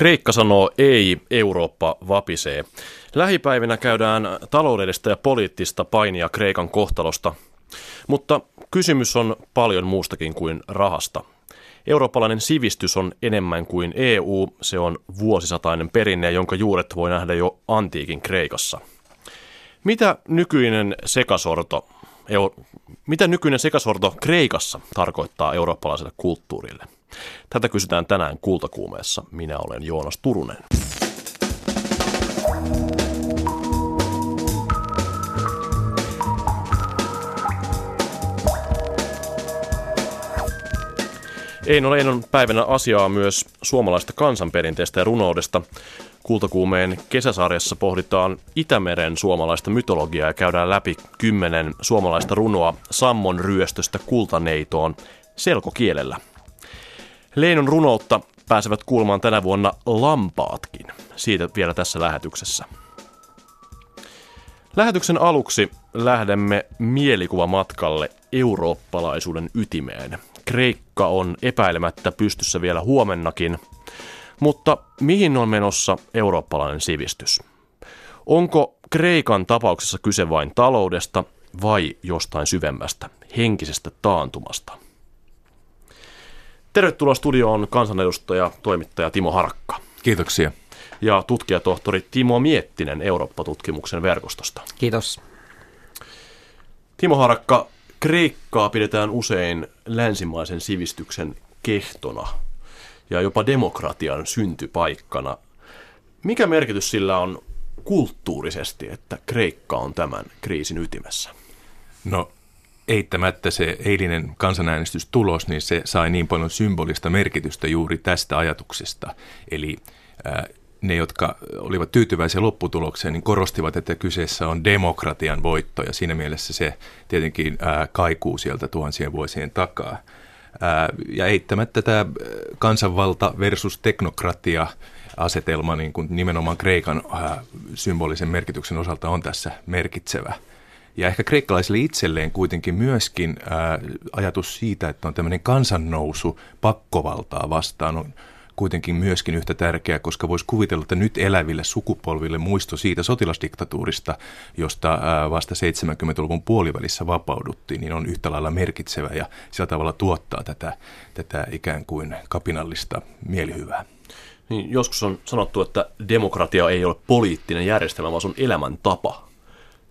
Kreikka sanoo ei, Eurooppa vapisee. Lähipäivinä käydään taloudellista ja poliittista painia Kreikan kohtalosta, mutta kysymys on paljon muustakin kuin rahasta. Eurooppalainen sivistys on enemmän kuin EU, se on vuosisatainen perinne, jonka juuret voi nähdä jo antiikin Kreikassa. Mitä nykyinen sekasorto, mitä nykyinen sekasorto Kreikassa tarkoittaa eurooppalaiselle kulttuurille? Tätä kysytään tänään Kultakuumeessa. Minä olen Joonas Turunen. Eino Leinon päivänä asiaa myös suomalaista kansanperinteestä ja runoudesta. Kultakuumeen kesäsarjassa pohditaan Itämeren suomalaista mytologiaa ja käydään läpi kymmenen suomalaista runoa Sammon ryöstöstä kultaneitoon selkokielellä. Leinon runoutta pääsevät kuulemaan tänä vuonna lampaatkin. Siitä vielä tässä lähetyksessä. Lähetyksen aluksi lähdemme mielikuvamatkalle eurooppalaisuuden ytimeen. Kreikka on epäilemättä pystyssä vielä huomennakin, mutta mihin on menossa eurooppalainen sivistys? Onko Kreikan tapauksessa kyse vain taloudesta vai jostain syvemmästä, henkisestä taantumasta? Tervetuloa studioon kansanedustaja, toimittaja Timo Harakka. Kiitoksia. Ja tutkijatohtori Timo Miettinen Eurooppa-tutkimuksen verkostosta. Kiitos. Timo Harakka, Kreikkaa pidetään usein länsimaisen sivistyksen kehtona ja jopa demokratian syntypaikkana. Mikä merkitys sillä on kulttuurisesti, että Kreikka on tämän kriisin ytimessä? No eittämättä se eilinen kansanäänestystulos, niin se sai niin paljon symbolista merkitystä juuri tästä ajatuksesta. Eli ää, ne, jotka olivat tyytyväisiä lopputulokseen, niin korostivat, että kyseessä on demokratian voitto, ja siinä mielessä se tietenkin ää, kaikuu sieltä tuhansien vuosien takaa. Ää, ja eittämättä tämä kansanvalta versus teknokratia asetelma niin kuin nimenomaan Kreikan symbolisen merkityksen osalta on tässä merkitsevä. Ja ehkä kreikkalaisille itselleen kuitenkin myöskin ää, ajatus siitä, että on tämmöinen kansannousu pakkovaltaa vastaan on kuitenkin myöskin yhtä tärkeä, koska voisi kuvitella, että nyt eläville sukupolville muisto siitä sotilasdiktatuurista, josta ää, vasta 70-luvun puolivälissä vapauduttiin, niin on yhtä lailla merkitsevä ja sillä tavalla tuottaa tätä, tätä ikään kuin kapinallista mielihyvää. Niin, joskus on sanottu, että demokratia ei ole poliittinen järjestelmä, vaan se on elämäntapa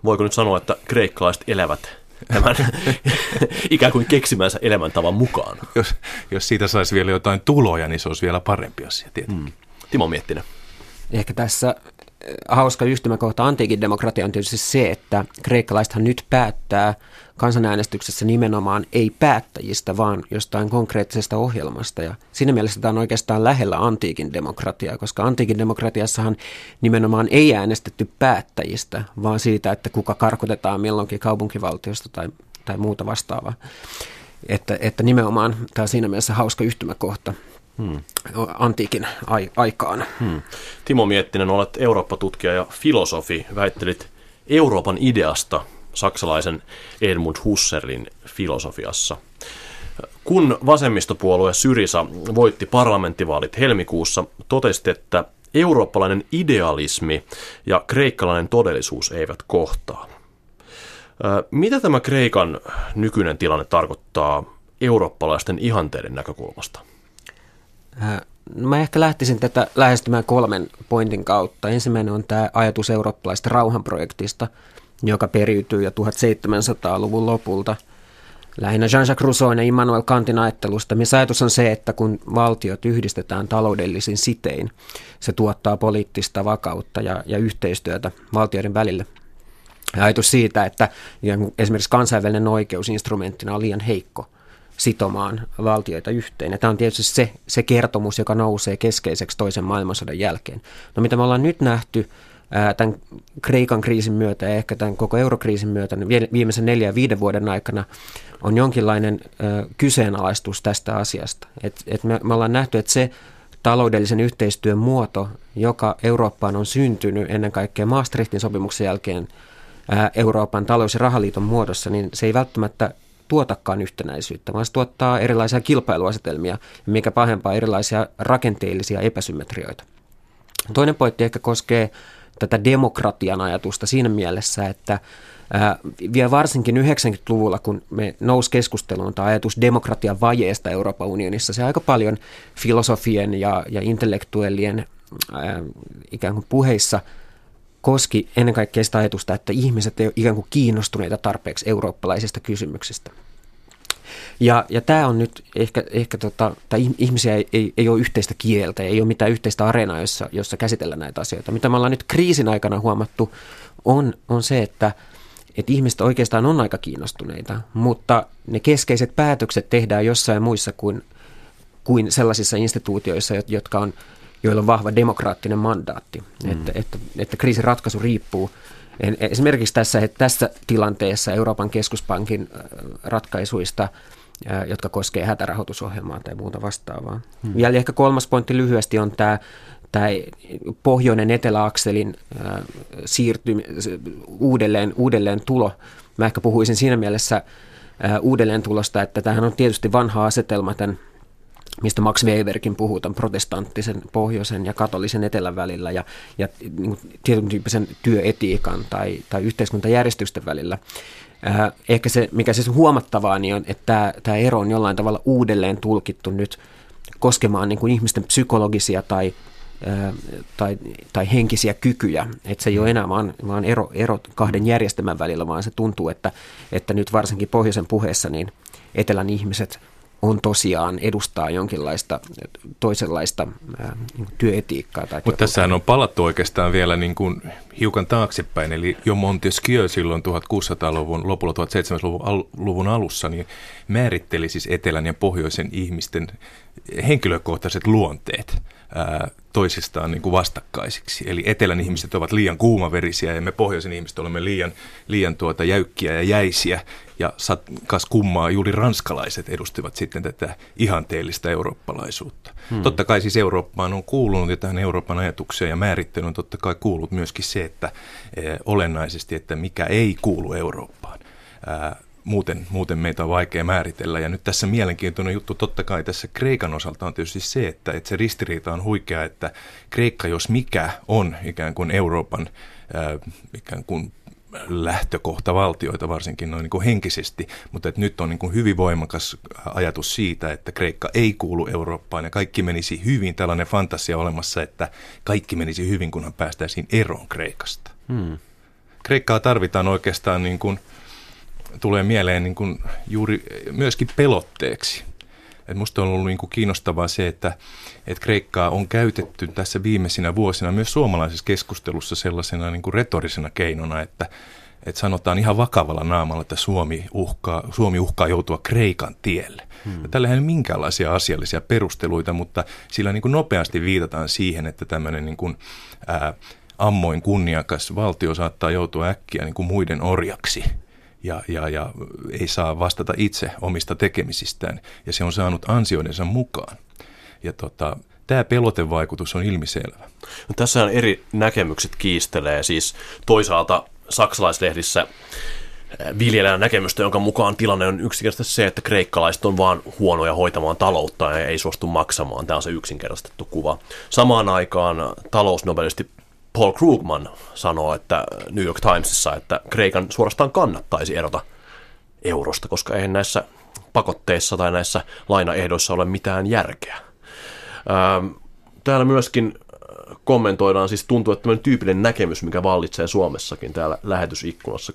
voiko nyt sanoa, että kreikkalaiset elävät tämän ikään kuin keksimänsä elämäntavan mukaan? Jos, jos siitä saisi vielä jotain tuloja, niin se olisi vielä parempi asia tietenkin. Hmm. Timo Miettinen. Ehkä tässä hauska yhtymäkohta antiikin demokratia on tietysti se, että kreikkalaisethan nyt päättää kansanäänestyksessä nimenomaan ei päättäjistä, vaan jostain konkreettisesta ohjelmasta. Ja siinä mielessä tämä on oikeastaan lähellä antiikin demokratiaa, koska antiikin demokratiassahan nimenomaan ei äänestetty päättäjistä, vaan siitä, että kuka karkotetaan milloinkin kaupunkivaltiosta tai, tai muuta vastaavaa. Että, että nimenomaan tämä on siinä mielessä hauska yhtymäkohta hmm. antiikin ai- aikaan. Hmm. Timo Miettinen, olet Eurooppa-tutkija ja filosofi. Väittelit Euroopan ideasta saksalaisen Edmund Husserlin filosofiassa. Kun vasemmistopuolue Syrisa voitti parlamenttivaalit helmikuussa, totesit, että eurooppalainen idealismi ja kreikkalainen todellisuus eivät kohtaa. Mitä tämä Kreikan nykyinen tilanne tarkoittaa eurooppalaisten ihanteiden näkökulmasta? No mä ehkä lähtisin tätä lähestymään kolmen pointin kautta. Ensimmäinen on tämä ajatus eurooppalaista rauhanprojektista, joka periytyy jo 1700-luvun lopulta. Lähinnä Jean-Jacques Rousseau ja Immanuel Kantin ajattelusta, missä ajatus on se, että kun valtiot yhdistetään taloudellisin sitein, se tuottaa poliittista vakautta ja, ja yhteistyötä valtioiden välille. Ja ajatus siitä, että esimerkiksi kansainvälinen oikeus instrumenttina on liian heikko – sitomaan valtioita yhteen. Ja tämä on tietysti se, se kertomus, joka nousee keskeiseksi toisen maailmansodan jälkeen. No mitä me ollaan nyt nähty ää, tämän Kreikan kriisin myötä ja ehkä tämän koko eurokriisin myötä niin viimeisen neljän ja viiden vuoden aikana on jonkinlainen ää, kyseenalaistus tästä asiasta. Et, et me, me ollaan nähty, että se taloudellisen yhteistyön muoto, joka Eurooppaan on syntynyt ennen kaikkea Maastrichtin sopimuksen jälkeen Euroopan talous- ja rahaliiton muodossa, niin se ei välttämättä tuotakaan yhtenäisyyttä, vaan se tuottaa erilaisia kilpailuasetelmia ja mikä pahempaa erilaisia rakenteellisia epäsymmetrioita. Toinen pointti ehkä koskee tätä demokratian ajatusta siinä mielessä, että vielä varsinkin 90-luvulla, kun me nousi keskusteluun tämä ajatus demokratian vajeesta Euroopan unionissa, se aika paljon filosofien ja, ja intellektuellien ää, ikään kuin puheissa koski ennen kaikkea sitä ajatusta, että ihmiset eivät ole ikään kuin kiinnostuneita tarpeeksi eurooppalaisista kysymyksistä. Ja, ja tämä on nyt ehkä, ehkä tota, tai ihmisiä ei, ei, ei ole yhteistä kieltä, ei ole mitään yhteistä areenaa, jossa, jossa käsitellään näitä asioita. Mitä me ollaan nyt kriisin aikana huomattu, on, on se, että, että ihmiset oikeastaan on aika kiinnostuneita, mutta ne keskeiset päätökset tehdään jossain muissa kuin, kuin sellaisissa instituutioissa, jotka on, joilla on vahva demokraattinen mandaatti. Mm. Että, että, että kriisin ratkaisu riippuu esimerkiksi tässä, että tässä tilanteessa Euroopan keskuspankin ratkaisuista – jotka koskee hätärahoitusohjelmaa tai muuta vastaavaa. Hmm. Vielä ehkä kolmas pointti lyhyesti on tämä, tämä pohjoinen eteläakselin siirtymä, uudelleen, uudelleen tulo. Mä ehkä puhuisin siinä mielessä uudelleen tulosta, että tämähän on tietysti vanha asetelma tämän mistä Max Weberkin puhuu tämän protestanttisen pohjoisen ja katolisen etelän välillä ja, ja niin tietyn tyyppisen työetiikan tai, tai yhteiskuntajärjestysten välillä. Äh, ehkä se, mikä siis huomattavaa, niin on, että tämä, tämä ero on jollain tavalla uudelleen tulkittu nyt koskemaan niin kuin ihmisten psykologisia tai, äh, tai, tai henkisiä kykyjä. Että se ei ole enää vaan, vaan ero, ero kahden järjestelmän välillä, vaan se tuntuu, että, että nyt varsinkin pohjoisen puheessa niin etelän ihmiset on tosiaan edustaa jonkinlaista toisenlaista niin työetiikkaa. Mutta tässähän on palattu oikeastaan vielä niin kuin hiukan taaksepäin, eli jo Montesquieu silloin 1600-luvun lopulla 1700-luvun alussa niin määritteli siis etelän ja pohjoisen ihmisten henkilökohtaiset luonteet toisistaan niin kuin vastakkaisiksi. Eli etelän ihmiset ovat liian kuumaverisiä ja me pohjoisen ihmiset olemme liian, liian tuota jäykkiä ja jäisiä. Ja kas kummaa, juuri ranskalaiset edustivat sitten tätä ihanteellista eurooppalaisuutta. Hmm. Totta kai siis Eurooppaan on kuulunut ja tähän Euroopan ajatukseen ja määrittelyyn on totta kai kuullut myöskin se, että e, olennaisesti, että mikä ei kuulu Eurooppaan. Ää, muuten, muuten meitä on vaikea määritellä. Ja nyt tässä mielenkiintoinen juttu totta kai tässä Kreikan osalta on tietysti se, että, että se ristiriita on huikea, että Kreikka jos mikä on ikään kuin Euroopan ää, ikään kuin lähtökohta valtioita varsinkin noin niin kuin henkisesti, mutta että nyt on niin kuin hyvin voimakas ajatus siitä, että Kreikka ei kuulu Eurooppaan ja kaikki menisi hyvin, tällainen fantasia olemassa, että kaikki menisi hyvin, kunhan päästäisiin eroon Kreikasta. Hmm. Kreikkaa tarvitaan oikeastaan niin kuin – tulee mieleen niin kuin juuri myöskin pelotteeksi. Et musta on ollut niin kuin kiinnostavaa se, että, että Kreikkaa on käytetty tässä viimeisinä vuosina myös suomalaisessa keskustelussa sellaisena niin kuin retorisena keinona, että, että sanotaan ihan vakavalla naamalla, että Suomi uhkaa, Suomi uhkaa joutua Kreikan tielle. Hmm. Tällä ei ole minkäänlaisia asiallisia perusteluita, mutta sillä niin kuin nopeasti viitataan siihen, että tämmöinen niin kuin, ää, ammoin kunniakas valtio saattaa joutua äkkiä niin kuin muiden orjaksi – ja, ja, ja ei saa vastata itse omista tekemisistään. Ja se on saanut ansioidensa mukaan. Ja tota, tämä pelotevaikutus on ilmiselvä. No, tässä on eri näkemykset kiistelee. Siis toisaalta saksalaislehdissä eh, viljellään näkemystä, jonka mukaan tilanne on yksinkertaisesti se, että kreikkalaiset on vaan huonoja hoitamaan taloutta ja ei suostu maksamaan. Tämä on se yksinkertaistettu kuva. Samaan aikaan talousnobelisti Paul Krugman sanoo, että New York Timesissa, että Kreikan suorastaan kannattaisi erota eurosta, koska eihän näissä pakotteissa tai näissä lainaehdoissa ole mitään järkeä. Ähm, täällä myöskin äh, kommentoidaan, siis tuntuu, että tämmöinen tyypillinen näkemys, mikä vallitsee Suomessakin täällä lähetysikkunassa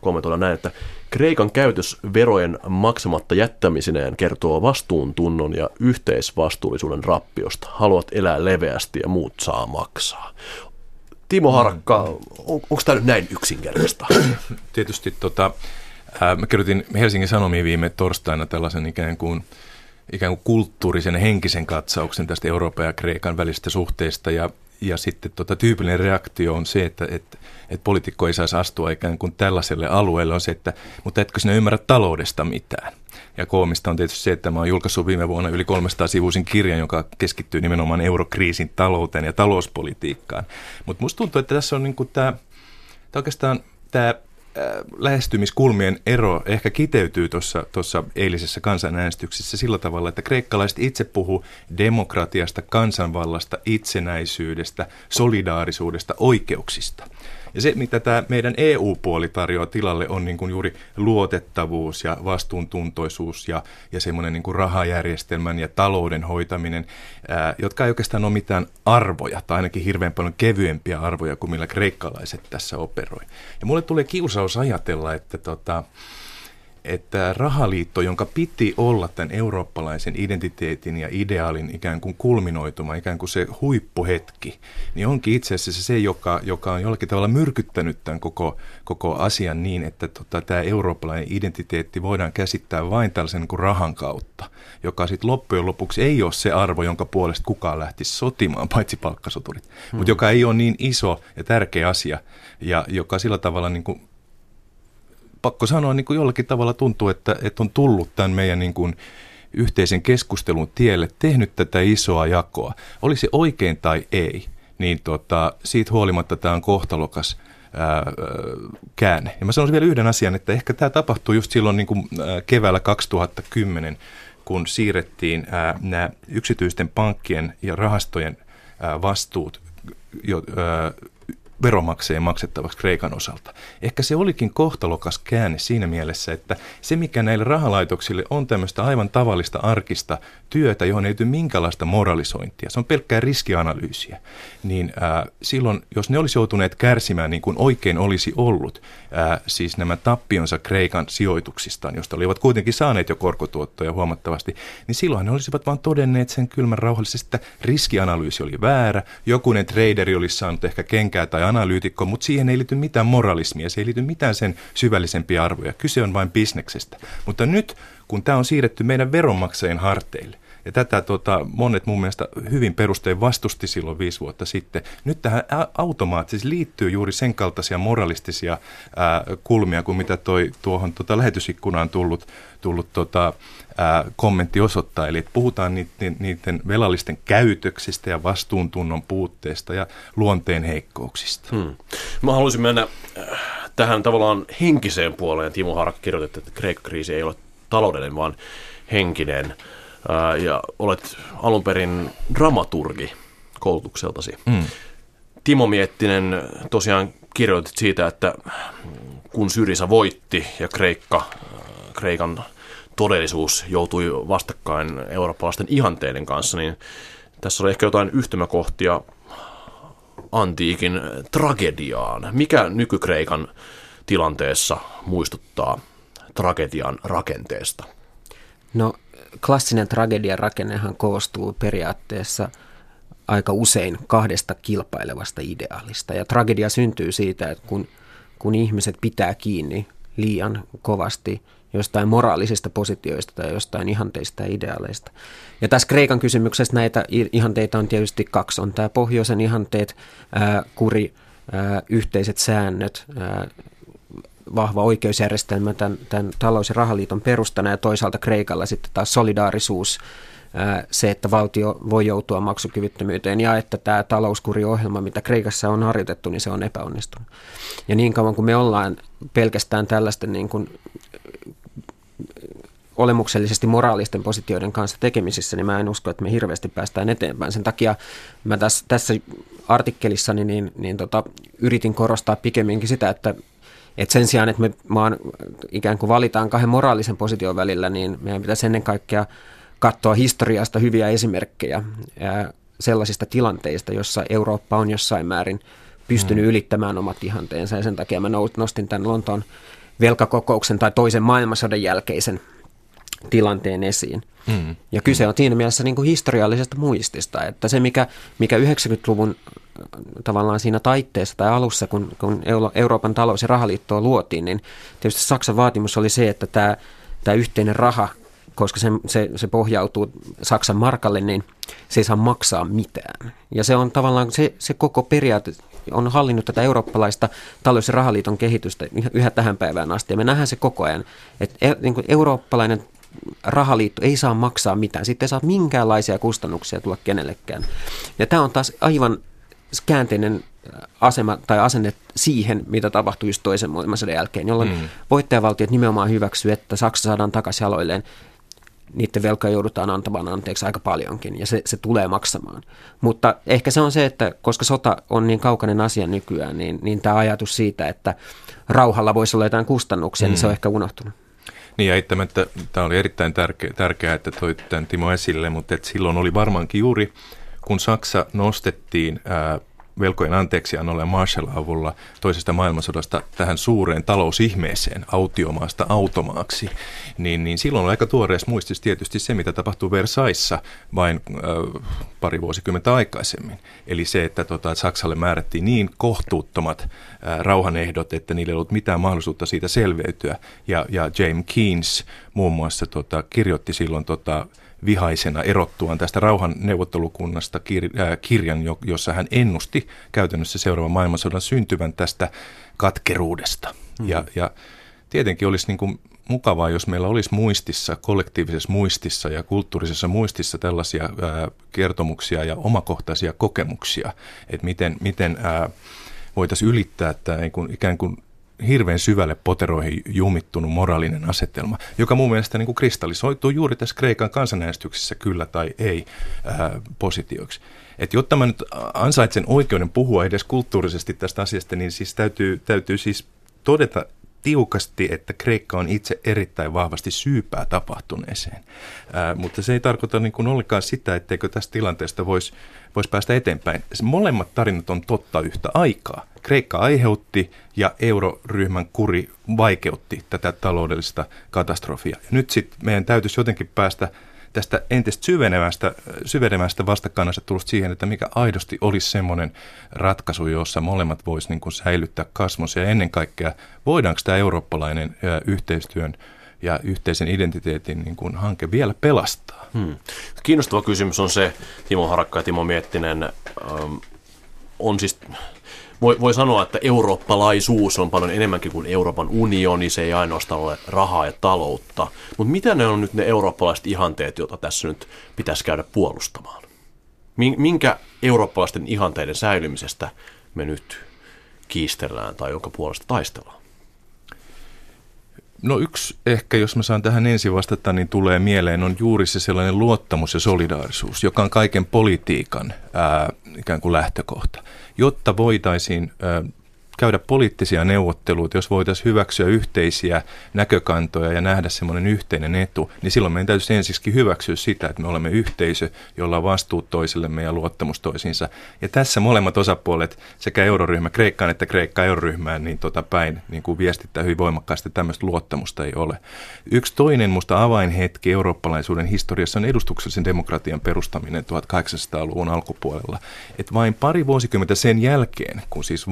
kommentoidaan näin, että Kreikan käytös verojen maksamatta jättämisineen kertoo vastuuntunnon ja yhteisvastuullisuuden rappiosta. Haluat elää leveästi ja muut saa maksaa. Timo mm. Harakka, on, onko tämä nyt näin yksinkertaista? Tietysti tota, ää, mä kirjoitin Helsingin Sanomiin viime torstaina tällaisen ikään kuin, ikään kuin kulttuurisen henkisen katsauksen tästä Euroopan ja Kreikan välisestä suhteista ja ja sitten tota, tyypillinen reaktio on se, että et, et poliitikko ei saisi astua ikään kuin tällaiselle alueelle, on se, että mutta etkö sinä ymmärrä taloudesta mitään. Ja koomista on tietysti se, että mä oon julkaissut viime vuonna yli 300 sivuisin kirjan, joka keskittyy nimenomaan eurokriisin talouteen ja talouspolitiikkaan. Mutta musta tuntuu, että tässä on niinku tämä, oikeastaan tämä lähestymiskulmien ero ehkä kiteytyy tuossa eilisessä kansanäänestyksessä sillä tavalla, että kreikkalaiset itse puhuu demokratiasta, kansanvallasta, itsenäisyydestä, solidaarisuudesta, oikeuksista. Ja se, mitä tämä meidän EU-puoli tarjoaa tilalle, on niin kuin juuri luotettavuus ja vastuuntuntoisuus ja, ja semmoinen niin rahajärjestelmän ja talouden hoitaminen, ää, jotka ei oikeastaan ole mitään arvoja, tai ainakin hirveän paljon kevyempiä arvoja kuin millä kreikkalaiset tässä operoi. Ja mulle tulee kiusaus ajatella, että tota, että rahaliitto, jonka piti olla tämän eurooppalaisen identiteetin ja ideaalin ikään kuin kulminoituma, ikään kuin se huippuhetki, niin onkin itse asiassa se, joka, joka on jollakin tavalla myrkyttänyt tämän koko, koko asian niin, että tota, tämä eurooppalainen identiteetti voidaan käsittää vain tällaisen niin kuin rahan kautta, joka sitten loppujen lopuksi ei ole se arvo, jonka puolesta kukaan lähtisi sotimaan, paitsi palkkasoturit, hmm. mutta joka ei ole niin iso ja tärkeä asia, ja joka sillä tavalla niin kuin pakko sanoa niin kuin jollakin tavalla tuntuu, että, että on tullut tämän meidän niin kuin yhteisen keskustelun tielle, tehnyt tätä isoa jakoa. Oli se oikein tai ei, niin tota, siitä huolimatta tämä on kohtalokas ää, käänne. Ja mä sanoisin vielä yhden asian, että ehkä tämä tapahtui just silloin niin kuin, ää, keväällä 2010, kun siirrettiin ää, nämä yksityisten pankkien ja rahastojen ää, vastuut jo, ää, veromakseen maksettavaksi Kreikan osalta. Ehkä se olikin kohtalokas käänne siinä mielessä, että se mikä näille rahalaitoksille on tämmöistä aivan tavallista arkista työtä, johon ei tule minkälaista moralisointia, se on pelkkää riskianalyysiä, niin ää, silloin, jos ne olisi joutuneet kärsimään niin kuin oikein olisi ollut, ää, siis nämä tappionsa Kreikan sijoituksistaan, josta olivat kuitenkin saaneet jo korkotuottoja huomattavasti, niin silloin ne olisivat vain todenneet sen kylmän rauhallisesti, että riskianalyysi oli väärä, jokunen traderi olisi saanut ehkä kenkää tai analyytikko, mutta siihen ei liity mitään moralismia, se ei liity mitään sen syvällisempiä arvoja. Kyse on vain bisneksestä. Mutta nyt, kun tämä on siirretty meidän veronmaksajien harteille, ja tätä tota, monet mun mielestä hyvin perustein vastusti silloin viisi vuotta sitten. Nyt tähän automaattisesti liittyy juuri sen kaltaisia moralistisia ää, kulmia kuin mitä toi tuohon tota, lähetysikkunaan tullut, tullut tota, ää, kommentti osoittaa. Eli puhutaan niiden, niiden velallisten käytöksistä ja vastuuntunnon puutteesta ja luonteen heikkouksista. Hmm. Mä haluaisin mennä äh, tähän tavallaan henkiseen puoleen. Timo Harakka kirjoitti, että Kreikka-kriisi ei ole taloudellinen, vaan henkinen ja olet alun perin dramaturgi koulutukseltasi. Mm. Timo Miettinen tosiaan kirjoitit siitä, että kun Syrisa voitti ja Kreikka, Kreikan todellisuus joutui vastakkain eurooppalaisten ihanteiden kanssa, niin tässä oli ehkä jotain yhtymäkohtia antiikin tragediaan. Mikä nykykreikan tilanteessa muistuttaa tragedian rakenteesta? No klassinen tragedian rakennehan koostuu periaatteessa aika usein kahdesta kilpailevasta ideaalista. Ja tragedia syntyy siitä, että kun, kun ihmiset pitää kiinni liian kovasti jostain moraalisista positioista tai jostain ihanteista ja ideaaleista. Ja tässä Kreikan kysymyksessä näitä ihanteita on tietysti kaksi. On tämä pohjoisen ihanteet, ää, kuri, ää, yhteiset säännöt, ää, vahva oikeusjärjestelmä tämän, tämän talous- ja rahaliiton perustana ja toisaalta Kreikalla sitten taas solidaarisuus, se, että valtio voi joutua maksukyvyttömyyteen ja että tämä talouskuriohjelma, mitä Kreikassa on harjoitettu, niin se on epäonnistunut. Ja niin kauan kuin me ollaan pelkästään tällaisten niin kuin olemuksellisesti moraalisten positioiden kanssa tekemisissä, niin mä en usko, että me hirveästi päästään eteenpäin. Sen takia mä tässä, tässä artikkelissani niin, niin tota, yritin korostaa pikemminkin sitä, että et sen sijaan, että me maan ikään kuin valitaan kahden moraalisen position välillä, niin meidän pitäisi ennen kaikkea katsoa historiasta hyviä esimerkkejä sellaisista tilanteista, jossa Eurooppa on jossain määrin pystynyt mm. ylittämään omat ihanteensa. Ja sen takia mä nostin tämän Lontoon velkakokouksen tai toisen maailmansodan jälkeisen tilanteen esiin. Mm. Ja kyse on siinä mielessä niin kuin historiallisesta muistista, että se mikä, mikä 90-luvun tavallaan siinä taitteessa tai alussa, kun, kun Euroopan talous- ja rahaliittoa luotiin, niin tietysti Saksan vaatimus oli se, että tämä, tämä yhteinen raha, koska se, se, se pohjautuu Saksan markalle, niin se ei saa maksaa mitään. Ja se on tavallaan se, se koko periaate on hallinnut tätä eurooppalaista talous- ja rahaliiton kehitystä yhä tähän päivään asti. Ja me nähdään se koko ajan, että e, niin eurooppalainen rahaliitto ei saa maksaa mitään. Sitten ei saa minkäänlaisia kustannuksia tulla kenellekään. Ja tämä on taas aivan käänteinen asema tai asenne siihen, mitä tapahtui just toisen maailmansodan jälkeen, jolloin mm. voittajavaltiot nimenomaan hyväksyy, että Saksa saadaan takaisin jaloilleen niiden velkoja joudutaan antamaan anteeksi aika paljonkin ja se, se tulee maksamaan. Mutta ehkä se on se, että koska sota on niin kaukainen asia nykyään, niin, niin tämä ajatus siitä, että rauhalla voisi olla jotain kustannuksia, mm. niin se on mm. ehkä unohtunut. Niin ja eittämättä tämä oli erittäin tärkeä, tärkeää, että toit tämän Timo esille, mutta et silloin oli varmaankin juuri, kun Saksa nostettiin ää, velkojen anteeksiannolla ja Marshall-avulla toisesta maailmansodasta tähän suureen talousihmeeseen, autiomaasta automaaksi, niin, niin silloin on aika tuoreessa muistissa tietysti se, mitä tapahtui Versaissa vain äh, pari vuosikymmentä aikaisemmin. Eli se, että, tota, Saksalle määrättiin niin kohtuuttomat äh, rauhanehdot, että niillä ei ollut mitään mahdollisuutta siitä selveytyä. Ja, ja James Keynes muun muassa tota, kirjoitti silloin tota, vihaisena erottuaan tästä rauhan neuvottelukunnasta kir- äh, kirjan, jossa hän ennusti käytännössä seuraavan maailmansodan syntyvän tästä katkeruudesta. Mm. Ja, ja tietenkin olisi niin kuin mukavaa, jos meillä olisi muistissa, kollektiivisessa muistissa ja kulttuurisessa muistissa tällaisia ää, kertomuksia ja omakohtaisia kokemuksia, että miten, miten ää, voitaisiin ylittää tämä ikään kuin hirveän syvälle poteroihin jumittunut moraalinen asetelma, joka mun mielestä niin kuin kristallisoituu juuri tässä Kreikan kansanäänestyksessä kyllä tai ei ää, positioiksi. Et jotta mä nyt ansaitsen oikeuden puhua edes kulttuurisesti tästä asiasta, niin siis täytyy, täytyy siis todeta tiukasti, että Kreikka on itse erittäin vahvasti syypää tapahtuneeseen. Ää, mutta se ei tarkoita niin kuin ollenkaan sitä, etteikö tästä tilanteesta voisi vois päästä eteenpäin. Molemmat tarinat on totta yhtä aikaa. Kreikka aiheutti ja euroryhmän kuri vaikeutti tätä taloudellista katastrofia. Ja nyt sitten meidän täytyisi jotenkin päästä tästä entistä syvenemästä, syvenemästä vastakkainasettelusta siihen, että mikä aidosti olisi semmoinen ratkaisu, jossa molemmat voisi niin kuin säilyttää kasvonsa ja ennen kaikkea voidaanko tämä eurooppalainen yhteistyön ja yhteisen identiteetin niin kuin hanke vielä pelastaa? Hmm. Kiinnostava kysymys on se, Timo Harakka ja Timo Miettinen, ähm, on siis voi, voi sanoa, että eurooppalaisuus on paljon enemmänkin kuin Euroopan unioni, se ei ainoastaan ole rahaa ja taloutta. Mutta mitä ne on nyt ne eurooppalaiset ihanteet, joita tässä nyt pitäisi käydä puolustamaan? Minkä eurooppalaisten ihanteiden säilymisestä me nyt kiistellään tai jonka puolesta taistellaan? No yksi ehkä, jos mä saan tähän ensin vastata, niin tulee mieleen on juuri se sellainen luottamus ja solidaarisuus, joka on kaiken politiikan ää, ikään kuin lähtökohta jotta voitaisiin käydä poliittisia neuvotteluita, jos voitaisiin hyväksyä yhteisiä näkökantoja ja nähdä semmoinen yhteinen etu, niin silloin meidän täytyisi ensisikin hyväksyä sitä, että me olemme yhteisö, jolla on vastuut toisillemme ja luottamus toisiinsa. Ja tässä molemmat osapuolet, sekä euroryhmä Kreikkaan että Kreikka euroryhmään, niin tota päin niin kuin viestittää hyvin voimakkaasti, että tämmöistä luottamusta ei ole. Yksi toinen musta avainhetki eurooppalaisuuden historiassa on edustuksellisen demokratian perustaminen 1800-luvun alkupuolella. Et vain pari vuosikymmentä sen jälkeen, kun siis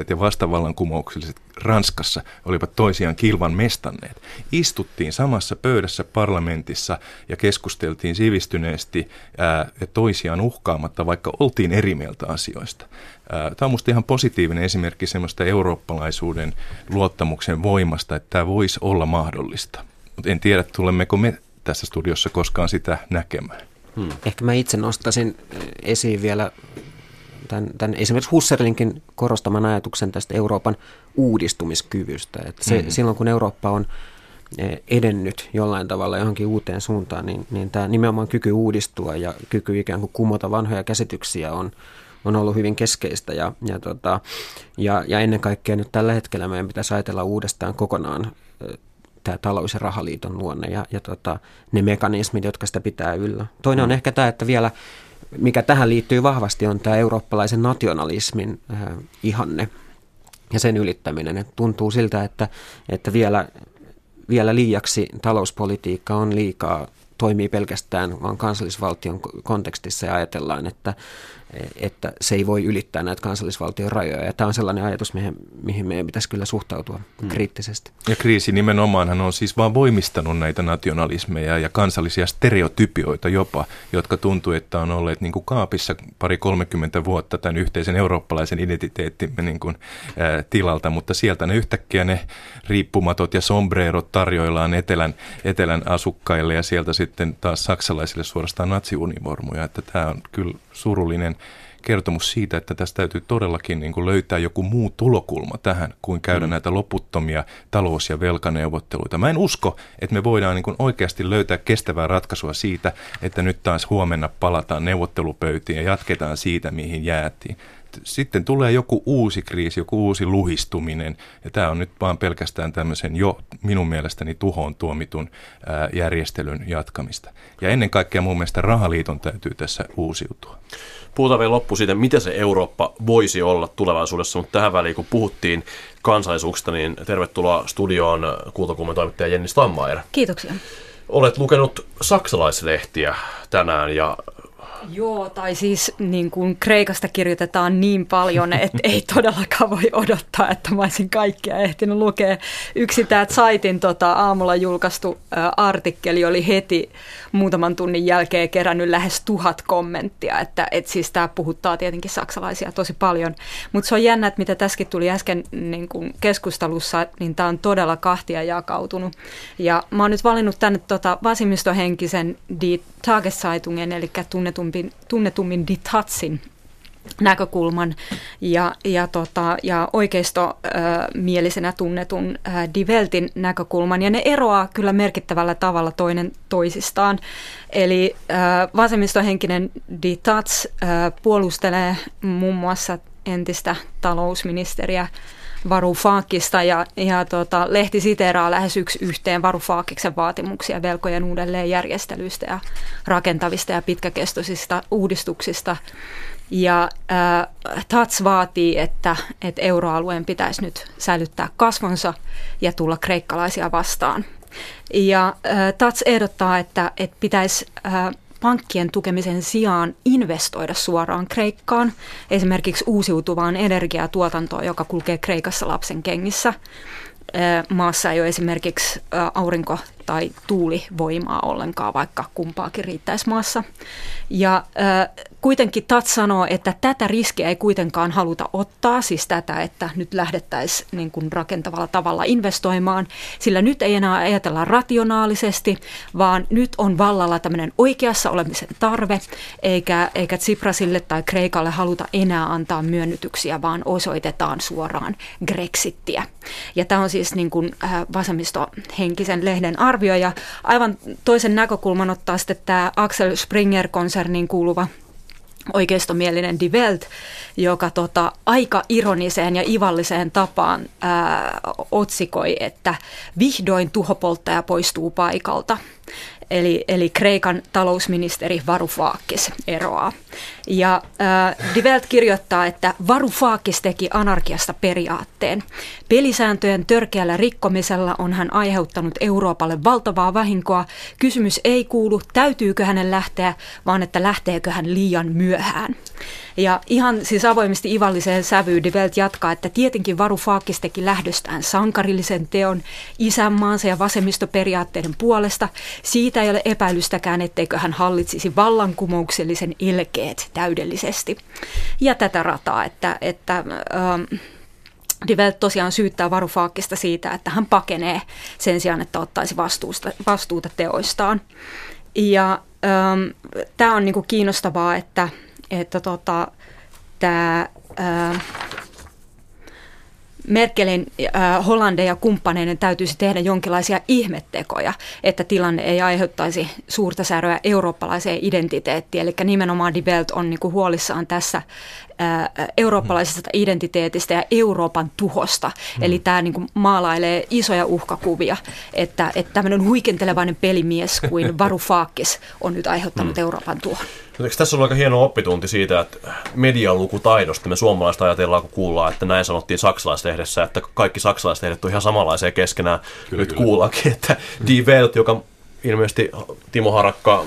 vallankumoukset ja vastavallankumoukselliset Ranskassa olivat toisiaan kilvan mestanneet. Istuttiin samassa pöydässä parlamentissa ja keskusteltiin sivistyneesti ää, toisiaan uhkaamatta, vaikka oltiin eri mieltä asioista. Ää, tämä on minusta ihan positiivinen esimerkki semmoista eurooppalaisuuden luottamuksen voimasta, että tämä voisi olla mahdollista. Mutta en tiedä, tulemmeko me tässä studiossa koskaan sitä näkemään. Hmm. Ehkä mä itse nostaisin esiin vielä tämän, tämän esimerkiksi Husserlinkin korostaman ajatuksen tästä Euroopan uudistumiskyvystä. Että se, mm-hmm. Silloin kun Eurooppa on e, edennyt jollain tavalla johonkin uuteen suuntaan, niin, niin tämä nimenomaan kyky uudistua ja kyky ikään kuin kumota vanhoja käsityksiä on, on ollut hyvin keskeistä. Ja, ja, tota, ja, ja ennen kaikkea nyt tällä hetkellä meidän pitäisi ajatella uudestaan kokonaan e, tämä talous- ja rahaliiton luonne ja, ja tota, ne mekanismit, jotka sitä pitää yllä. Toinen on mm. ehkä tämä, että vielä mikä tähän liittyy vahvasti, on tämä eurooppalaisen nationalismin ihanne ja sen ylittäminen. Et tuntuu siltä, että, että vielä, vielä liiaksi talouspolitiikka on liikaa toimii pelkästään vaan kansallisvaltion kontekstissa ja ajatellaan, että, että se ei voi ylittää näitä kansallisvaltion rajoja. Ja tämä on sellainen ajatus, mihin, mihin meidän pitäisi kyllä suhtautua hmm. kriittisesti. Ja kriisi nimenomaan on siis vaan voimistanut näitä nationalismeja ja kansallisia stereotypioita jopa, jotka tuntuu, että on olleet niin kuin kaapissa pari 30 vuotta tämän yhteisen eurooppalaisen identiteettimme niin kuin, ää, tilalta, mutta sieltä ne yhtäkkiä ne riippumatot ja sombrerot tarjoillaan etelän, etelän asukkaille ja sieltä sitten taas saksalaisille suorastaan natsiunivormuja, että tämä on kyllä surullinen kertomus siitä, että tästä täytyy todellakin niin kuin löytää joku muu tulokulma tähän, kuin käydä mm. näitä loputtomia talous- ja velkaneuvotteluita. Mä en usko, että me voidaan niin kuin oikeasti löytää kestävää ratkaisua siitä, että nyt taas huomenna palataan neuvottelupöytiin ja jatketaan siitä, mihin jäätiin sitten tulee joku uusi kriisi, joku uusi luhistuminen, ja tämä on nyt vaan pelkästään tämmöisen jo minun mielestäni tuhoon tuomitun ää, järjestelyn jatkamista. Ja ennen kaikkea mun mielestä rahaliiton täytyy tässä uusiutua. Puhutaan vielä loppu siitä, mitä se Eurooppa voisi olla tulevaisuudessa, mutta tähän väliin kun puhuttiin kansallisuuksista, niin tervetuloa studioon kuultokumman toimittaja Jenni Stammaer. Kiitoksia. Olet lukenut saksalaislehtiä tänään ja Joo, tai siis niin kuin Kreikasta kirjoitetaan niin paljon, että ei todellakaan voi odottaa, että mä olisin kaikkia ehtinyt lukea. Yksi tämä Zaitin tota, aamulla julkaistu ä, artikkeli oli heti muutaman tunnin jälkeen kerännyt lähes tuhat kommenttia, että et siis tämä puhuttaa tietenkin saksalaisia tosi paljon. Mutta se on jännä, että mitä tässäkin tuli äsken niin kuin keskustelussa, niin tämä on todella kahtia jakautunut. Ja mä oon nyt valinnut tänne tota, vasemmistohenkisen Die Tageszeitungen, eli tunnetummin, tunnetummin Die Tatsin näkökulman ja, ja, tota, ja oikeistomielisenä tunnetun Diveltin näkökulman, ja ne eroaa kyllä merkittävällä tavalla toinen toisistaan. Eli ä, vasemmistohenkinen Die Tats ä, puolustelee muun muassa entistä talousministeriä Varoufakista ja, ja tota, lehti siteraa lähes yksi yhteen Varoufakiksen vaatimuksia velkojen uudelleenjärjestelyistä ja rakentavista ja pitkäkestoisista uudistuksista. Ja äh, TATS vaatii, että, että euroalueen pitäisi nyt säilyttää kasvonsa ja tulla kreikkalaisia vastaan. Ja äh, TATS ehdottaa, että, että pitäisi äh, pankkien tukemisen sijaan investoida suoraan Kreikkaan, esimerkiksi uusiutuvaan energiatuotantoon, joka kulkee Kreikassa lapsen kengissä. Maassa ei ole esimerkiksi aurinko- tai tuulivoimaa ollenkaan, vaikka kumpaakin riittäisi maassa. Ja kuitenkin TAT sanoo, että tätä riskiä ei kuitenkaan haluta ottaa, siis tätä, että nyt lähdettäisiin niin kuin rakentavalla tavalla investoimaan, sillä nyt ei enää ajatella rationaalisesti, vaan nyt on vallalla tämmöinen oikeassa olemisen tarve, eikä, eikä Tsiprasille tai Kreikalle haluta enää antaa myönnytyksiä, vaan osoitetaan suoraan Grexittiä. Ja tämä on siis niin kuin, vasemmistohenkisen lehden arvio, ja aivan toisen näkökulman ottaa sitten tämä Axel Springer-konserniin kuuluva oikeistomielinen Die Welt, joka tota, aika ironiseen ja ivalliseen tapaan ää, otsikoi, että vihdoin tuhopolttaja poistuu paikalta. Eli, eli Kreikan talousministeri Varoufakis eroaa. Ja äh, Die Welt kirjoittaa, että Varoufakis teki anarkiasta periaatteen. Pelisääntöjen törkeällä rikkomisella on hän aiheuttanut Euroopalle valtavaa vahinkoa. Kysymys ei kuulu, täytyykö hänen lähteä, vaan että lähteekö hän liian myöhään. Ja ihan siis avoimesti ivalliseen sävyyn Die Welt jatkaa, että tietenkin Varoufakis teki lähdöstään sankarillisen teon isänmaansa ja vasemmistoperiaatteiden puolesta. Siitä ei ole epäilystäkään, etteikö hän hallitsisi vallankumouksellisen ilkeet täydellisesti. Ja tätä rataa, että, että ähm, Die tosiaan syyttää Varoufakista siitä, että hän pakenee sen sijaan, että ottaisi vastuusta, vastuuta teoistaan. Ja ähm, tämä on niinku kiinnostavaa, että, että tota, tämä äh, Merkelin äh, Hollandeja ja kumppaneiden täytyisi tehdä jonkinlaisia ihmettekoja, että tilanne ei aiheuttaisi suurta säröä eurooppalaiseen identiteettiin. Eli nimenomaan Die Welt on niin kuin huolissaan tässä eurooppalaisesta identiteetistä ja Euroopan tuhosta. Mm. Eli tämä niin kuin maalailee isoja uhkakuvia, että, että tämmöinen huikentelevainen pelimies kuin Varoufakis on nyt aiheuttanut mm. Euroopan tuhon. Eikö tässä on aika hieno oppitunti siitä, että median lukutaidosta me suomalaiset ajatellaan, kun kuullaan, että näin sanottiin saksalaislehdessä, että kaikki saksalaislehdet on ihan samanlaisia keskenään. Kyllä, Nyt kyllä. kuullaankin, että Die Welt, joka ilmeisesti Timo Harakka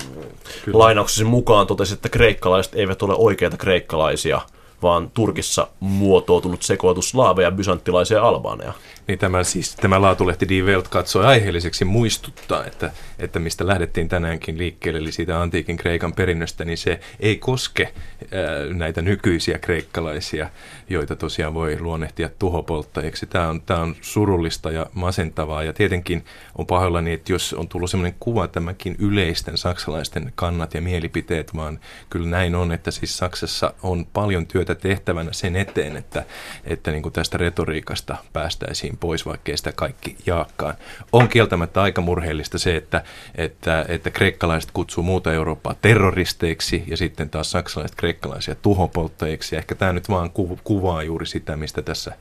Kyllä. lainauksesi mukaan totesi, että kreikkalaiset eivät ole oikeita kreikkalaisia, vaan Turkissa muotoutunut sekoitus slaaveja, bysanttilaisia ja albaaneja. Niin tämä, siis, tämä laatulehti Die Welt katsoi aiheelliseksi muistuttaa, että, että mistä lähdettiin tänäänkin liikkeelle, eli siitä antiikin Kreikan perinnöstä, niin se ei koske ää, näitä nykyisiä kreikkalaisia, joita tosiaan voi luonnehtia tuhopolttajiksi. Tämä on, tämä on surullista ja masentavaa, ja tietenkin on pahoillani, että jos on tullut sellainen kuva tämäkin yleisten saksalaisten kannat ja mielipiteet, vaan kyllä näin on, että siis Saksassa on paljon työtä tehtävänä sen eteen, että, että niin kuin tästä retoriikasta päästäisiin otettiin pois, vaikkei sitä kaikki jaakkaan. On kieltämättä aika murheellista se, että, että, että kreikkalaiset kutsuu muuta Eurooppaa terroristeiksi ja sitten taas saksalaiset kreikkalaisia tuhopolttajiksi. Ja ehkä tämä nyt vaan kuvaa juuri sitä, mistä tässä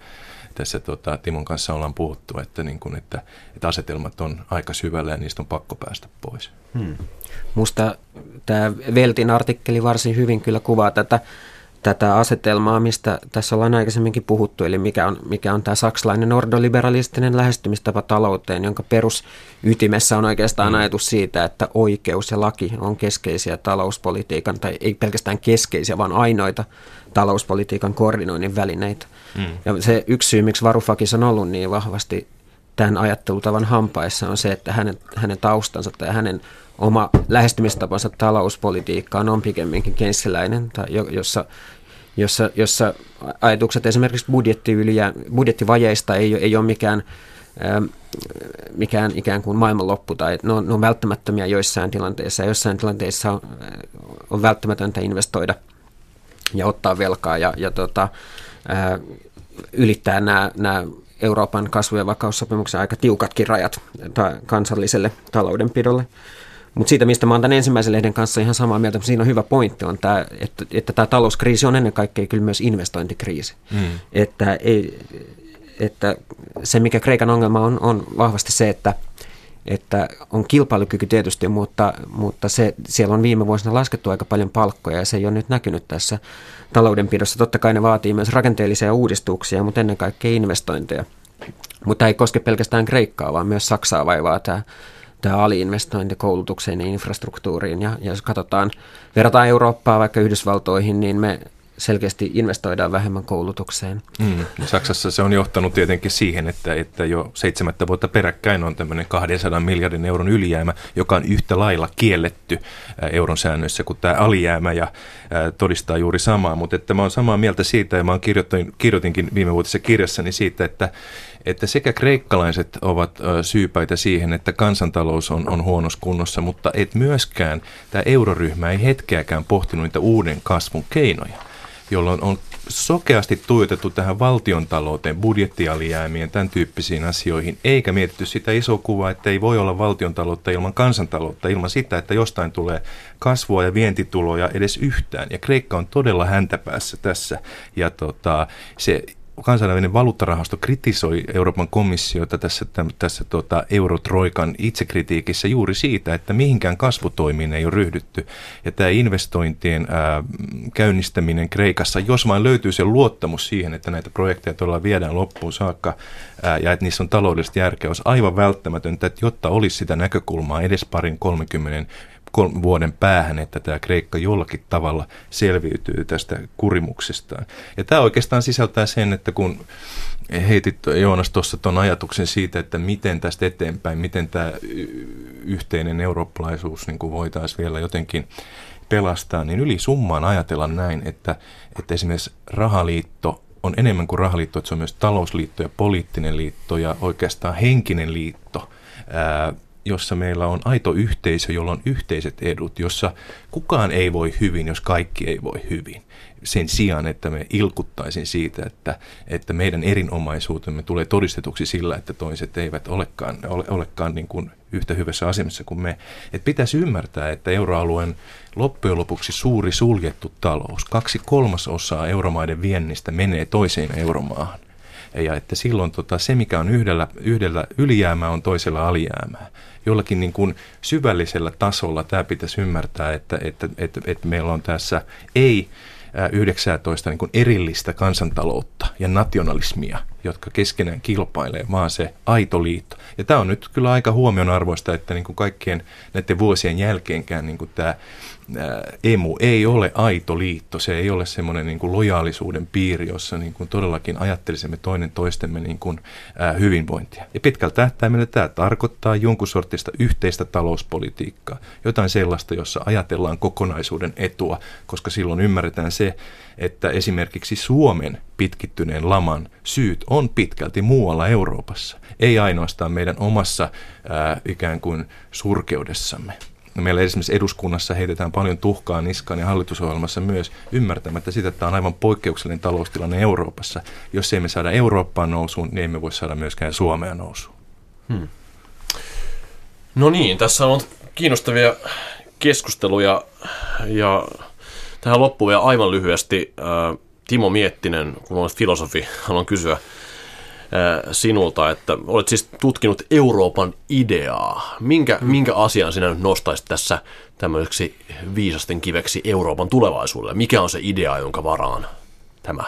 tässä tota, Timon kanssa ollaan puhuttu, että, niin kun, että, että asetelmat on aika syvällä ja niistä on pakko päästä pois. Hmm. Musta tämä Veltin artikkeli varsin hyvin kyllä kuvaa tätä tätä asetelmaa, mistä tässä ollaan aikaisemminkin puhuttu, eli mikä on, mikä on tämä saksalainen ordoliberalistinen lähestymistapa talouteen, jonka perusytimessä on oikeastaan mm. ajatus siitä, että oikeus ja laki on keskeisiä talouspolitiikan, tai ei pelkästään keskeisiä, vaan ainoita talouspolitiikan koordinoinnin välineitä. Mm. Ja se yksi syy, miksi Varufakis on ollut niin vahvasti tämän ajattelutavan hampaissa, on se, että hänen, hänen taustansa tai hänen oma lähestymistapansa talouspolitiikkaan on pikemminkin kenssiläinen, tai jossa, jossa, jossa ajatukset esimerkiksi budjettivajeista budjettivajeista ei, ei ole mikään, ähm, mikään ikään kuin maailmanloppu, tai ne on, ne on välttämättömiä joissain tilanteissa, ja joissain tilanteissa on, on välttämätöntä investoida ja ottaa velkaa ja, ja tota, äh, ylittää nämä, nämä Euroopan kasvu- ja vakaussopimuksen aika tiukatkin rajat kansalliselle taloudenpidolle. Mutta siitä, mistä mä oon tämän ensimmäisen lehden kanssa ihan samaa mieltä, mutta siinä on hyvä pointti, on tämä, että, että tämä talouskriisi on ennen kaikkea kyllä myös investointikriisi. Mm. Että, ei, että se, mikä Kreikan ongelma on, on vahvasti se, että, että on kilpailukyky tietysti, mutta, mutta se, siellä on viime vuosina laskettu aika paljon palkkoja ja se ei ole nyt näkynyt tässä taloudenpidossa. Totta kai ne vaatii myös rakenteellisia uudistuksia, mutta ennen kaikkea investointeja. Mutta ei koske pelkästään Kreikkaa, vaan myös Saksaa vaivaa tämä tämä aliinvestointi koulutukseen ja infrastruktuuriin. Ja, ja jos katsotaan, verrataan Eurooppaa vaikka Yhdysvaltoihin, niin me selkeästi investoidaan vähemmän koulutukseen. Mm. Saksassa se on johtanut tietenkin siihen, että, että jo seitsemättä vuotta peräkkäin on tämmöinen 200 miljardin euron ylijäämä, joka on yhtä lailla kielletty euron säännöissä kuin tämä alijäämä ja todistaa juuri samaa. Mutta että mä olen samaa mieltä siitä ja mä kirjoitin, kirjoitinkin viime vuotisessa kirjassani siitä, että että sekä kreikkalaiset ovat syypäitä siihen, että kansantalous on, on huonossa kunnossa, mutta et myöskään tämä euroryhmä ei hetkeäkään pohtinut niitä uuden kasvun keinoja, jolloin on sokeasti tuijotettu tähän valtion talouteen, budjettialijäämien, tämän tyyppisiin asioihin, eikä mietitty sitä isoa kuvaa, että ei voi olla valtion taloutta ilman kansantaloutta, ilman sitä, että jostain tulee kasvua ja vientituloja edes yhtään. Ja Kreikka on todella häntäpäässä tässä. Ja tota, se kansainvälinen valuuttarahasto kritisoi Euroopan komissiota tässä, tässä tota, Eurotroikan itsekritiikissä juuri siitä, että mihinkään kasvutoimiin ei ole ryhdytty. Ja tämä investointien ää, käynnistäminen Kreikassa, jos vain löytyy se luottamus siihen, että näitä projekteja todella viedään loppuun saakka ää, ja että niissä on taloudellista järkeä, olisi aivan välttämätöntä, että jotta olisi sitä näkökulmaa edes parin 30 vuoden päähän, että tämä Kreikka jollakin tavalla selviytyy tästä kurimuksestaan. Ja tämä oikeastaan sisältää sen, että kun heitit Joonas tuossa tuon ajatuksen siitä, että miten tästä eteenpäin, miten tämä yhteinen eurooppalaisuus niin voitaisiin vielä jotenkin pelastaa, niin yli summaan ajatella näin, että, että esimerkiksi rahaliitto on enemmän kuin rahaliitto, että se on myös talousliitto ja poliittinen liitto ja oikeastaan henkinen liitto. Ää, jossa meillä on aito yhteisö, jolla on yhteiset edut, jossa kukaan ei voi hyvin, jos kaikki ei voi hyvin. Sen sijaan, että me ilkuttaisin siitä, että, että meidän erinomaisuutemme tulee todistetuksi sillä, että toiset eivät olekaan, ole, olekaan niin kuin yhtä hyvässä asemassa kuin me. Et pitäisi ymmärtää, että euroalueen loppujen lopuksi suuri suljettu talous, kaksi kolmasosaa euromaiden viennistä menee toiseen euromaahan ja että silloin tota, se, mikä on yhdellä, yhdellä ylijäämää, on toisella alijäämää. Jollakin niin kuin syvällisellä tasolla tämä pitäisi ymmärtää, että, että, että, että meillä on tässä ei 19 niin kuin erillistä kansantaloutta ja nationalismia jotka keskenään kilpailee, vaan se aito liitto. Ja tämä on nyt kyllä aika huomionarvoista, että niin kuin kaikkien näiden vuosien jälkeenkään niin kuin tämä emu ei ole aito liitto, se ei ole semmoinen niin kuin lojaalisuuden piiri, jossa niin kuin todellakin ajattelisimme toinen toistemme niin kuin, ää, hyvinvointia. Ja pitkällä tähtäimellä tämä tarkoittaa jonkun sortista yhteistä talouspolitiikkaa, jotain sellaista, jossa ajatellaan kokonaisuuden etua, koska silloin ymmärretään se, että esimerkiksi Suomen pitkittyneen laman syyt on pitkälti muualla Euroopassa, ei ainoastaan meidän omassa ää, ikään kuin surkeudessamme. No meillä esimerkiksi eduskunnassa heitetään paljon tuhkaa niskaan ja hallitusohjelmassa myös ymmärtämättä sitä, että tämä on aivan poikkeuksellinen taloustilanne Euroopassa. Jos ei me saada Eurooppaa nousuun, niin emme voi saada myöskään Suomea nousuun. Hmm. No niin, tässä on kiinnostavia keskusteluja ja tähän loppuun vielä aivan lyhyesti Timo Miettinen, kun olet filosofi, haluan kysyä – sinulta, että olet siis tutkinut Euroopan ideaa. Minkä, hmm. minkä asian sinä nyt nostaisit tässä tämmöiseksi viisasten kiveksi Euroopan tulevaisuudelle? Mikä on se idea, jonka varaan tämä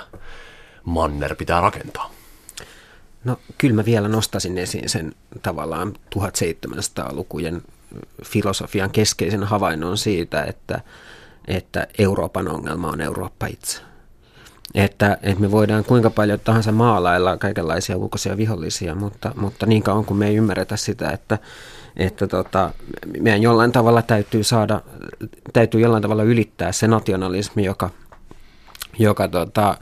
manner pitää rakentaa? No kyllä mä vielä nostaisin esiin sen tavallaan 1700-lukujen filosofian keskeisen havainnon siitä, että, että Euroopan ongelma on Eurooppa itse että, että me voidaan kuinka paljon tahansa maalailla kaikenlaisia ulkoisia vihollisia, mutta, mutta niin kauan kuin me ei ymmärretä sitä, että, että tota, meidän jollain tavalla täytyy saada, täytyy jollain tavalla ylittää se nationalismi, joka, joka tota,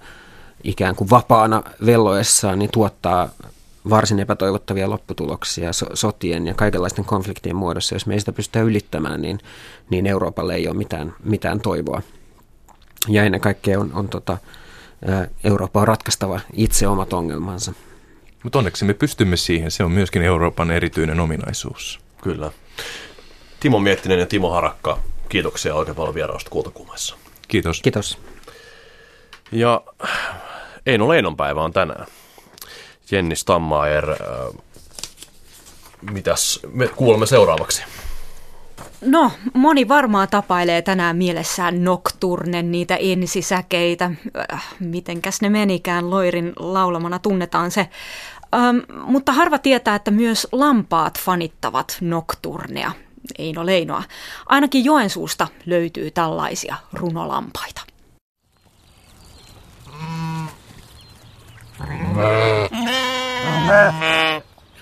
ikään kuin vapaana velloessaan niin tuottaa varsin epätoivottavia lopputuloksia so, sotien ja kaikenlaisten konfliktien muodossa. Jos me ei sitä pystytä ylittämään, niin, niin Euroopalle ei ole mitään, mitään toivoa. Ja ennen kaikkea on, on tota, Eurooppa on ratkaistava itse omat ongelmansa. Mutta onneksi me pystymme siihen. Se on myöskin Euroopan erityinen ominaisuus. Kyllä. Timo Miettinen ja Timo Harakka, kiitoksia oikein paljon vierausta Kultakuumassa. Kiitos. Kiitos. Ja Eino Leinon päivä on tänään. Jenni Stammaer, äh, mitäs me kuulemme seuraavaksi? No, moni varmaan tapailee tänään mielessään Nocturnen, niitä ensisäkeitä. Äh, mitenkäs ne menikään, Loirin laulamana tunnetaan se. Ähm, mutta harva tietää, että myös lampaat fanittavat Nocturnea. Eino Leinoa. Ainakin Joensuusta löytyy tällaisia runolampaita.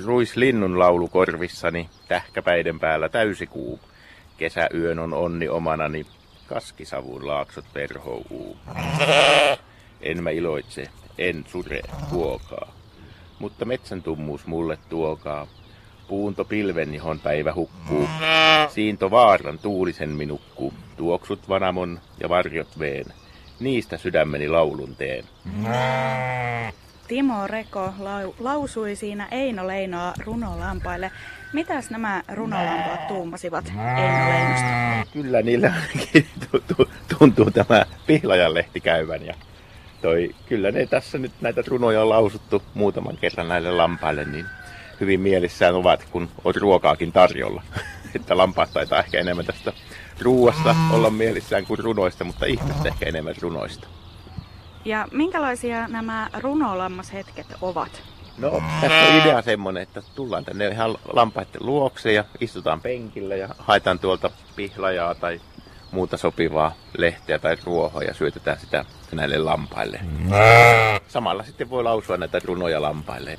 Ruis linnun laulu korvissani, tähkäpäiden päällä täysikuu. Kesäyön on onni omanani, kaskisavun laaksot verhou En mä iloitse, en sure, kuokaa. Mutta metsän tummuus mulle tuokaa. Puunto pilven, johon päivä hukkuu. Siinto vaaran tuulisen minukkuu. Tuoksut vanamon ja varjot veen. Niistä sydämeni laulun teen. Timo Reko lau- lausui siinä Eino Leinoa runolampaille. Mitäs nämä runolampaat tuumasivat Eino Leinosta? Kyllä niillä tuntuu tämä pihlajanlehti käyvän. Ja toi, kyllä ne tässä nyt näitä runoja on lausuttu muutaman kerran näille lampaille, niin hyvin mielissään ovat, kun on ruokaakin tarjolla. että lampaat taitaa ehkä enemmän tästä ruuasta olla mielissään kuin runoista, mutta ihmiset ehkä enemmän runoista. Ja minkälaisia nämä runolammashetket ovat? No, tässä on idea semmonen, että tullaan tänne ihan lampaiden luokse ja istutaan penkillä ja haetaan tuolta pihlajaa tai muuta sopivaa lehteä tai ruohoa ja syötetään sitä näille lampaille. Samalla sitten voi lausua näitä runoja lampaille.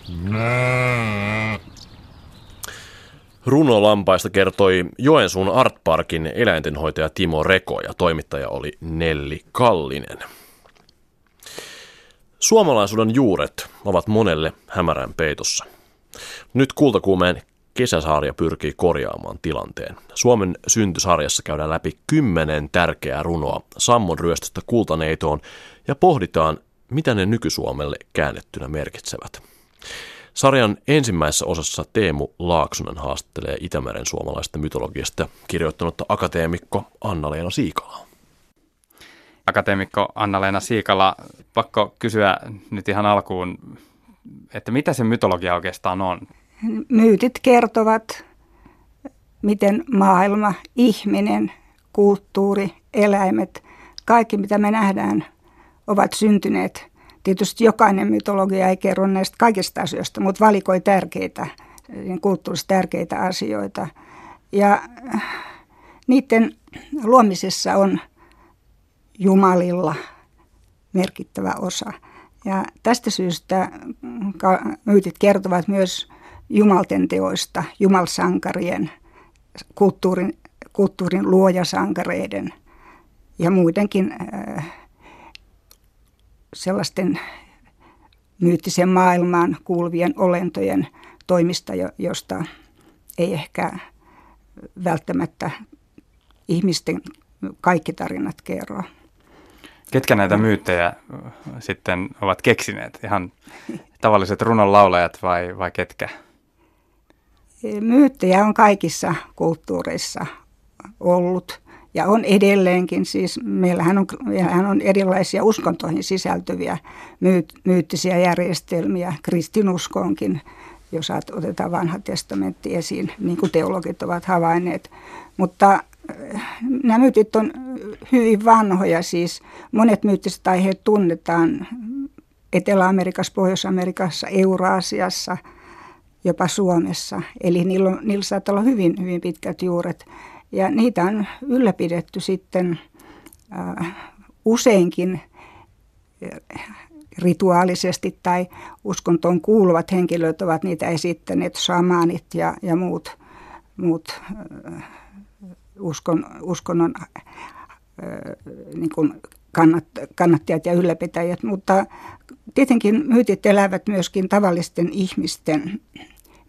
Runo lampaista kertoi Joensuun Artparkin eläintenhoitaja Timo Reko ja toimittaja oli Nelli Kallinen. Suomalaisuuden juuret ovat monelle hämärän peitossa. Nyt kultakuumeen kesäsarja pyrkii korjaamaan tilanteen. Suomen syntysarjassa käydään läpi kymmenen tärkeää runoa Sammon ryöstöstä kultaneitoon ja pohditaan, mitä ne nykysuomelle käännettynä merkitsevät. Sarjan ensimmäisessä osassa Teemu Laaksonen haastattelee Itämeren suomalaista mytologiasta kirjoittanutta akateemikko Anna-Leena Siikalaa akateemikko Anna-Leena Siikala, pakko kysyä nyt ihan alkuun, että mitä se mytologia oikeastaan on? Myytit kertovat, miten maailma, ihminen, kulttuuri, eläimet, kaikki mitä me nähdään, ovat syntyneet Tietysti jokainen mytologia ei kerro näistä kaikista asioista, mutta valikoi tärkeitä, kulttuurisesti tärkeitä asioita. Ja niiden luomisessa on Jumalilla merkittävä osa. Ja tästä syystä myytit kertovat myös jumalten teoista, jumalsankarien, kulttuurin, kulttuurin luojasankareiden ja muidenkin äh, sellaisten myyttisen maailmaan kuuluvien olentojen toimista, josta ei ehkä välttämättä ihmisten kaikki tarinat kerro. Ketkä näitä myyttejä sitten ovat keksineet? Ihan tavalliset runonlaulajat vai, vai ketkä? Myyttejä on kaikissa kulttuureissa ollut ja on edelleenkin. Siis meillähän on, meillähän on erilaisia uskontoihin sisältyviä myyt, myyttisiä järjestelmiä. Kristinuskoonkin, jos otetaan vanha testamentti esiin, niin kuin teologit ovat havainneet. Mutta nämä myytit on hyvin vanhoja, siis monet myyttiset aiheet tunnetaan Etelä-Amerikassa, Pohjois-Amerikassa, Euraasiassa, jopa Suomessa. Eli niillä, on, niillä saattaa olla hyvin, hyvin pitkät juuret. Ja niitä on ylläpidetty sitten äh, useinkin äh, rituaalisesti tai uskontoon kuuluvat henkilöt ovat niitä esittäneet, shamanit ja, ja muut, muut äh, uskon, uskonnon äh, niin kuin kannat, kannattajat ja ylläpitäjät, mutta tietenkin myytit elävät myöskin tavallisten ihmisten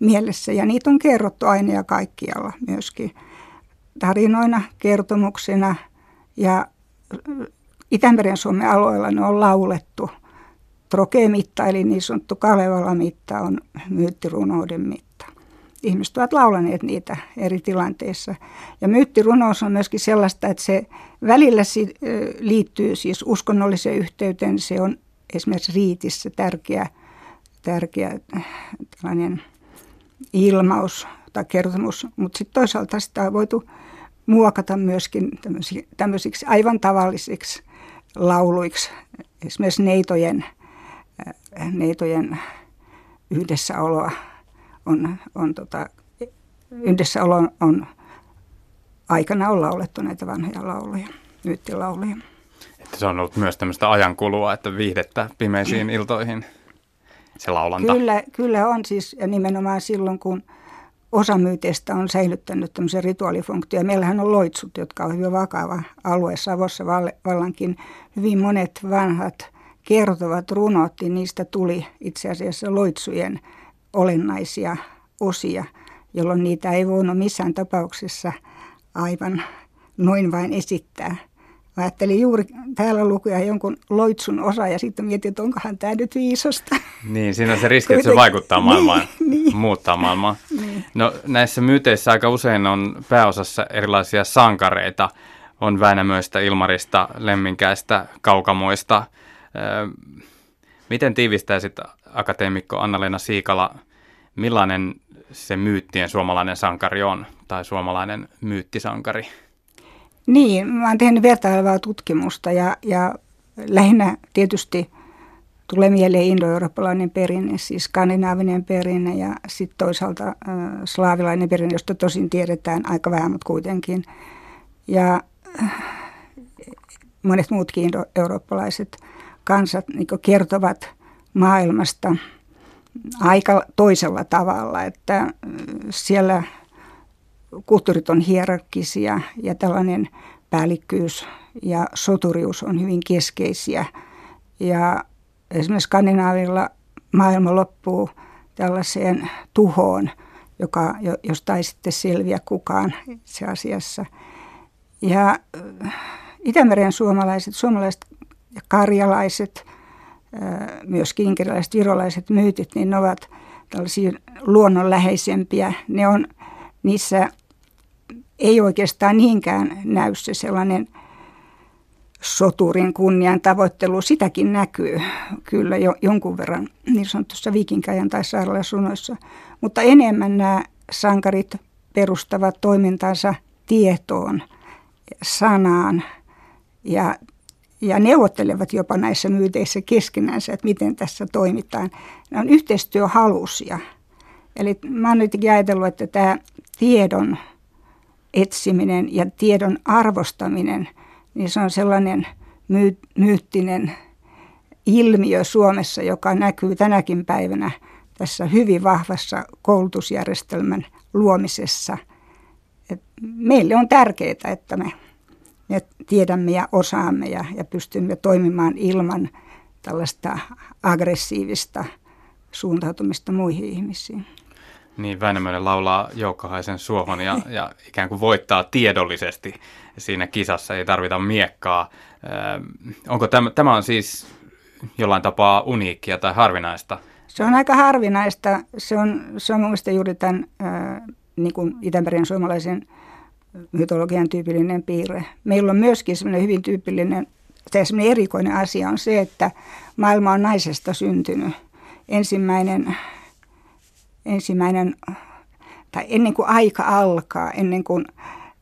mielessä ja niitä on kerrottu aina ja kaikkialla myöskin tarinoina, kertomuksina ja Itämeren Suomen alueella ne on laulettu. Trokemitta eli niin sanottu Kalevala-mitta on myyttirunouden mitta. Ihmiset ovat laulaneet niitä eri tilanteissa. Ja myyttirunous on myöskin sellaista, että se välillä liittyy siis uskonnolliseen yhteyteen. Se on esimerkiksi riitissä tärkeä, tärkeä tällainen ilmaus tai kertomus, mutta sitten toisaalta sitä on voitu muokata myöskin tämmöisiksi aivan tavallisiksi lauluiksi, esimerkiksi neitojen, äh, neitojen yhdessäoloa on, on tota, yhdessäolo on aikana on laulettu näitä vanhoja lauluja, myyttilauluja. Että se on ollut myös tämmöistä ajankulua, että viihdettä pimeisiin iltoihin se laulanta. Kyllä, kyllä on siis, ja nimenomaan silloin kun – osa myyteistä on säilyttänyt tämmöisen rituaalifunktion. Meillähän on loitsut, jotka on hyvin vakava alue Savossa vallankin. Hyvin monet vanhat kertovat runot, niin niistä tuli itse asiassa loitsujen olennaisia osia, jolloin niitä ei voinut missään tapauksessa aivan noin vain esittää – Mä ajattelin juuri täällä lukea jonkun loitsun osa ja sitten mietin, että onkohan tämä nyt viisasta. Niin, siinä on se riski, että se vaikuttaa maailmaan, niin, niin. muuttaa maailmaa. Niin. No näissä myyteissä aika usein on pääosassa erilaisia sankareita. On Väinämöistä, Ilmarista, Lemminkäistä, Kaukamoista. Miten tiivistäisit akateemikko Anna-Leena Siikala, millainen se myyttien suomalainen sankari on, tai suomalainen myyttisankari? Niin, mä oon tehnyt vertailevaa tutkimusta ja, ja lähinnä tietysti tulee mieleen indoeurooppalainen perinne, siis skandinaavinen perinne ja sitten toisaalta äh, slaavilainen perinne, josta tosin tiedetään aika vähän, mutta kuitenkin. Ja äh, monet muutkin indoeurooppalaiset kansat niin kertovat maailmasta aika toisella tavalla, että äh, siellä kulttuurit on hierarkisia ja tällainen päällikkyys ja soturius on hyvin keskeisiä. Ja esimerkiksi Skandinaavilla maailma loppuu tällaiseen tuhoon, joka, josta ei sitten selviä kukaan itse asiassa. Ja äh, Itämeren suomalaiset, suomalaiset ja karjalaiset, myös kinkerilaiset, virolaiset myytit, niin ne ovat tällaisia luonnonläheisempiä. Ne on, niissä ei oikeastaan niinkään näy se sellainen soturin kunnian tavoittelu. Sitäkin näkyy kyllä jo jonkun verran niin sanotussa viikinkäjän tai sairaalasunoissa. Mutta enemmän nämä sankarit perustavat toimintansa tietoon, sanaan ja, ja neuvottelevat jopa näissä myyteissä keskenänsä, että miten tässä toimitaan. Ne on yhteistyöhalusia. Eli mä oon nyt ajatellut, että tämä tiedon etsiminen ja tiedon arvostaminen, niin se on sellainen myy- myyttinen ilmiö Suomessa, joka näkyy tänäkin päivänä tässä hyvin vahvassa koulutusjärjestelmän luomisessa. Et meille on tärkeää, että me, me tiedämme ja osaamme ja, ja pystymme toimimaan ilman tällaista aggressiivista suuntautumista muihin ihmisiin. Niin, Väinämöinen laulaa Joukkohaisen suohon ja, ja ikään kuin voittaa tiedollisesti siinä kisassa, ei tarvita miekkaa. Ö, onko tämä, tämä on siis jollain tapaa uniikkia tai harvinaista? Se on aika harvinaista. Se on, se on mielestäni juuri tämän äh, niin kuin Itämeren suomalaisen mytologian tyypillinen piirre. Meillä on myöskin semmoinen hyvin tyypillinen, tai semmoinen erikoinen asia on se, että maailma on naisesta syntynyt. Ensimmäinen ensimmäinen, tai ennen kuin aika alkaa, ennen kuin,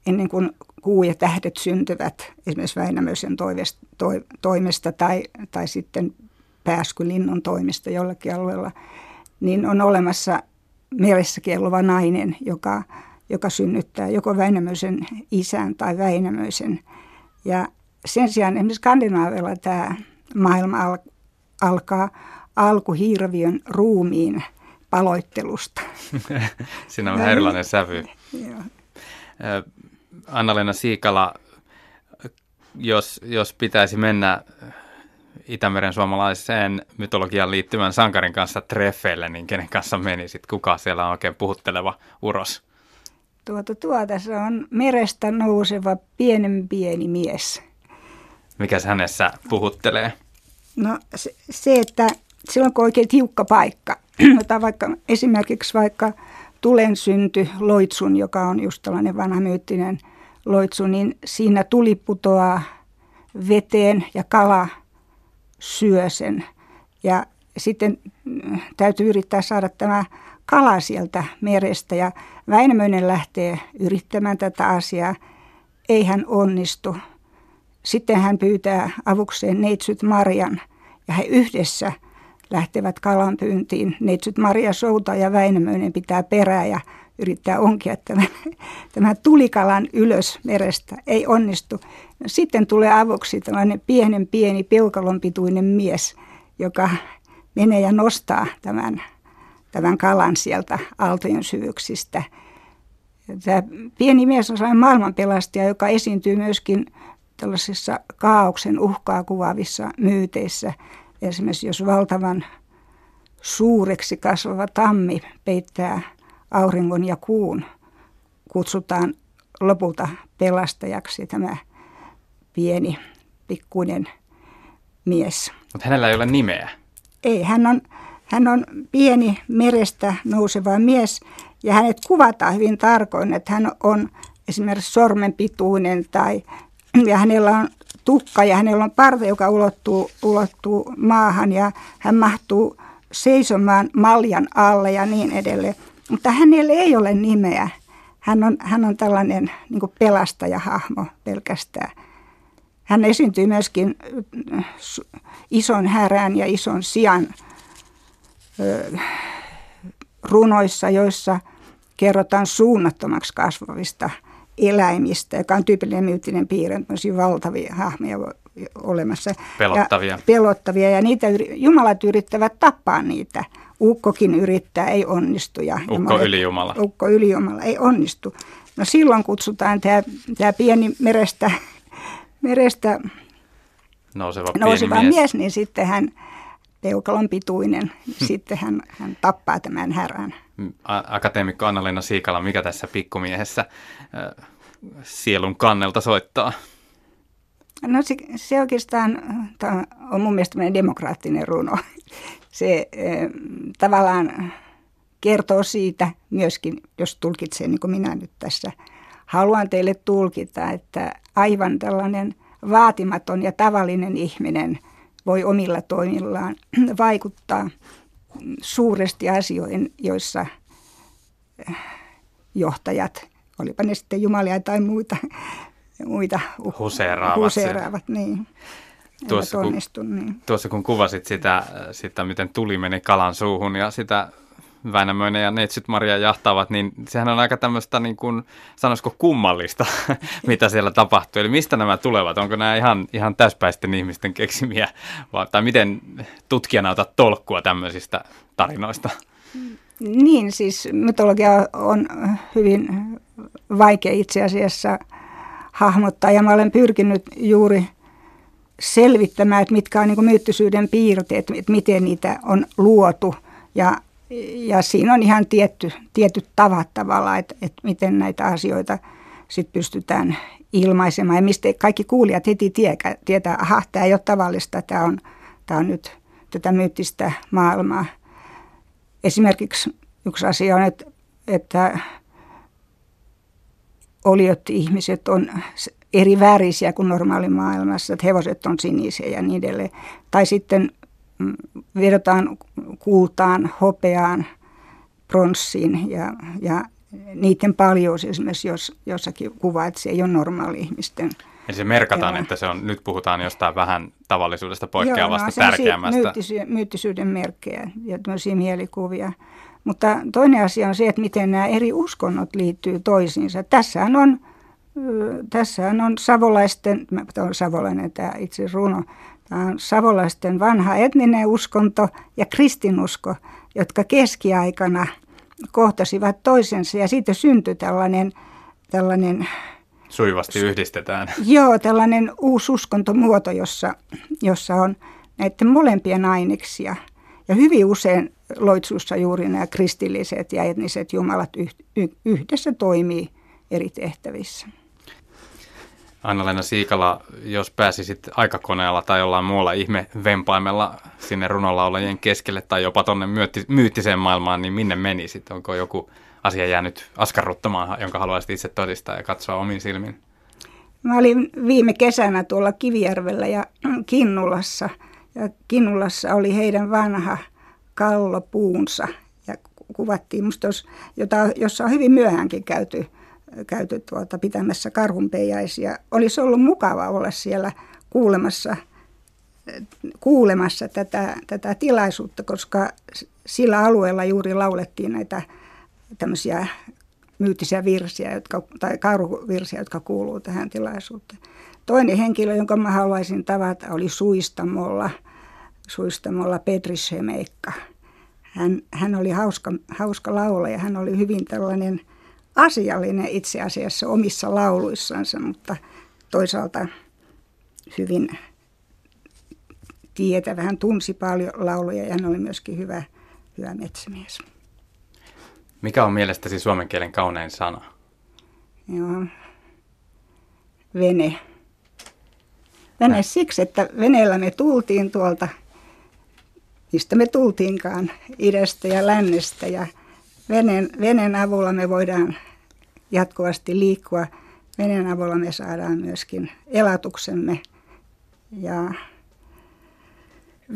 ennen kuin kuu ja tähdet syntyvät, esimerkiksi Väinämöisen toimesta tai, tai sitten pääskylinnun toimesta jollakin alueella, niin on olemassa meressä kelluva nainen, joka, joka synnyttää joko Väinämöisen isän tai Väinämöisen. Ja sen sijaan esimerkiksi Skandinaavilla tämä maailma al, alkaa alkuhirviön ruumiin – paloittelusta. Siinä on vähän erilainen sävy. Anna-Leena Siikala, jos, jos pitäisi mennä Itämeren suomalaiseen mytologian liittyvän sankarin kanssa treffeille, niin kenen kanssa menisit? Kuka siellä on oikein puhutteleva uros? Tuota, tuota, se on merestä nouseva pienen pieni mies. Mikä hänessä puhuttelee? No se, se että silloin kun on oikein tiukka paikka, Otan vaikka, esimerkiksi vaikka tulen synty loitsun, joka on just tällainen vanha myyttinen loitsu, niin siinä tuli putoaa veteen ja kala syö sen. Ja sitten mm, täytyy yrittää saada tämä kala sieltä merestä ja Väinämöinen lähtee yrittämään tätä asiaa. Ei hän onnistu. Sitten hän pyytää avukseen neitsyt Marjan ja he yhdessä – lähtevät kalanpyyntiin. Neitsyt Maria Souta ja Väinämöinen pitää perää ja yrittää onkia tämän, tämän tulikalan ylös merestä. Ei onnistu. Sitten tulee avuksi tällainen pienen pieni peukalon pituinen mies, joka menee ja nostaa tämän, tämän kalan sieltä aaltojen syvyyksistä. Tämä pieni mies on sellainen maailmanpelastaja, joka esiintyy myöskin tällaisissa kaauksen uhkaa kuvaavissa myyteissä – Esimerkiksi jos valtavan suureksi kasvava tammi peittää auringon ja kuun, kutsutaan lopulta pelastajaksi tämä pieni, pikkuinen mies. Mutta hänellä ei ole nimeä. Ei, hän on, hän on pieni merestä nouseva mies ja hänet kuvataan hyvin tarkoin, että hän on esimerkiksi sormen pituinen tai ja hänellä on tukka ja hänellä on parta, joka ulottuu, ulottuu maahan ja hän mahtuu seisomaan maljan alle ja niin edelleen. Mutta hänellä ei ole nimeä. Hän on, hän on tällainen niin pelastajahahmo pelkästään. Hän esiintyy myöskin ison härän ja ison sian runoissa, joissa kerrotaan suunnattomaksi kasvavista – eläimistä, joka on tyypillinen myyttinen piirre, on valtavia hahmoja olemassa. Pelottavia. Ja, pelottavia, ja niitä, jumalat yrittävät tappaa niitä. Ukkokin yrittää, ei onnistu. Ja ukko ja ylijumala. Ukko ylijumala, ei onnistu. No silloin kutsutaan tämä, tämä pieni merestä, merestä nouseva, nouseva mies. mies, niin sitten hän peukalon pituinen, niin sitten hän, hän tappaa tämän härän. Akateemikko Anna-Leena Siikala, mikä tässä pikkumiehessä äh, sielun kannelta soittaa? No se, se oikeastaan on mun mielestä demokraattinen runo. Se äh, tavallaan kertoo siitä myöskin, jos tulkitsee niin kuin minä nyt tässä. Haluan teille tulkita, että aivan tällainen vaatimaton ja tavallinen ihminen voi omilla toimillaan vaikuttaa suuresti asioihin, joissa eh, johtajat, olipa ne sitten jumalia tai muita, muita huseeraavat. huseeraavat niin. tuossa, onnistu, kun, niin. tuossa kun kuvasit sitä, sitä, miten tuli meni kalan suuhun ja sitä Väinämöinen ja Neitsyt Maria jahtaavat, niin sehän on aika tämmöistä, niin kuin, sanoisiko kummallista, mitä siellä tapahtuu. Eli mistä nämä tulevat? Onko nämä ihan, ihan täyspäisten ihmisten keksimiä? Vai, tai miten tutkijana otat tolkkua tämmöisistä tarinoista? Niin, siis mytologia on hyvin vaikea itse asiassa hahmottaa ja mä olen pyrkinyt juuri selvittämään, että mitkä on niin myyttisyyden piirteet, että miten niitä on luotu ja ja siinä on ihan tietty, tietyt tavat tavallaan, että, että miten näitä asioita sit pystytään ilmaisemaan. Ja mistä kaikki kuulijat heti tietää, tietää aha, tämä ei ole tavallista, tämä on, tämä on nyt tätä myyttistä maailmaa. Esimerkiksi yksi asia on, että, että oliot-ihmiset on eri värisiä kuin normaalimaailmassa, että hevoset on sinisiä ja niin edelleen. Tai sitten Mm, vedotaan kultaan, hopeaan, pronssiin ja, ja niiden paljous esimerkiksi jos, jossakin kuvaa, että se ei ole normaali ihmisten. Eli se merkataan, että se on, nyt puhutaan jostain vähän tavallisuudesta poikkeavasta, Joo, no, tärkeämmästä. Myyttisy- myyttisyyden merkkejä ja tämmöisiä mielikuvia. Mutta toinen asia on se, että miten nämä eri uskonnot liittyy toisiinsa. Tässähän on, tässähän on savolaisten, tämä on savolainen tämä itse runo, Tämä on savolaisten vanha etninen uskonto ja kristinusko, jotka keskiaikana kohtasivat toisensa ja siitä syntyi tällainen, tällainen Suivasti yhdistetään. Joo, tällainen uusi uskontomuoto, jossa, jossa on näiden molempien aineksia. Ja hyvin usein loitsussa juuri nämä kristilliset ja etniset jumalat yhdessä toimii eri tehtävissä. Anna-Leena Siikala, jos pääsisit aikakoneella tai jollain muulla ihme-vempaimella sinne runolaulajien keskelle tai jopa tuonne myyttiseen maailmaan, niin minne menisit? Onko joku asia jäänyt askarruttamaan, jonka haluaisit itse todistaa ja katsoa omin silmin? Mä olin viime kesänä tuolla Kivijärvellä ja Kinnulassa. Ja Kinnulassa oli heidän vanha kallopuunsa. Ja kuvattiin musta, jota, jossa on hyvin myöhäänkin käyty käyty tuota, pitämässä karhunpeijaisia. Olisi ollut mukava olla siellä kuulemassa, kuulemassa tätä, tätä tilaisuutta, koska sillä alueella juuri laulettiin näitä tämmöisiä myyttisiä virsiä, jotka, tai karhuvirsiä, jotka kuuluu tähän tilaisuuteen. Toinen henkilö, jonka mä haluaisin tavata, oli Suistamolla, Suistamolla Petri Shemeikka. Hän, hän oli hauska, hauska laulaja, hän oli hyvin tällainen – asiallinen itse asiassa omissa lauluissansa, mutta toisaalta hyvin tietävä. Hän tunsi paljon lauluja ja hän oli myöskin hyvä, hyvä metsämies. Mikä on mielestäsi suomen kielen kaunein sana? Joo. Vene. Vene Näin. siksi, että veneellä me tultiin tuolta, mistä me tultiinkaan, idästä ja lännestä ja veneen, veneen avulla me voidaan jatkuvasti liikkua. Veneen avulla me saadaan myöskin elatuksemme ja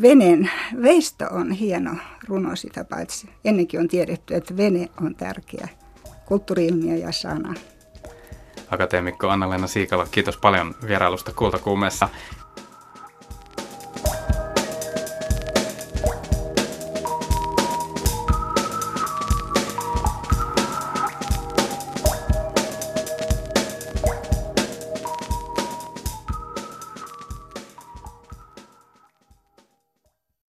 veneen veisto on hieno runo sitä paitsi. Ennenkin on tiedetty, että vene on tärkeä kulttuuriilmiö ja sana. Akateemikko Anna-Leena Siikala, kiitos paljon vierailusta Kultakuumeessa.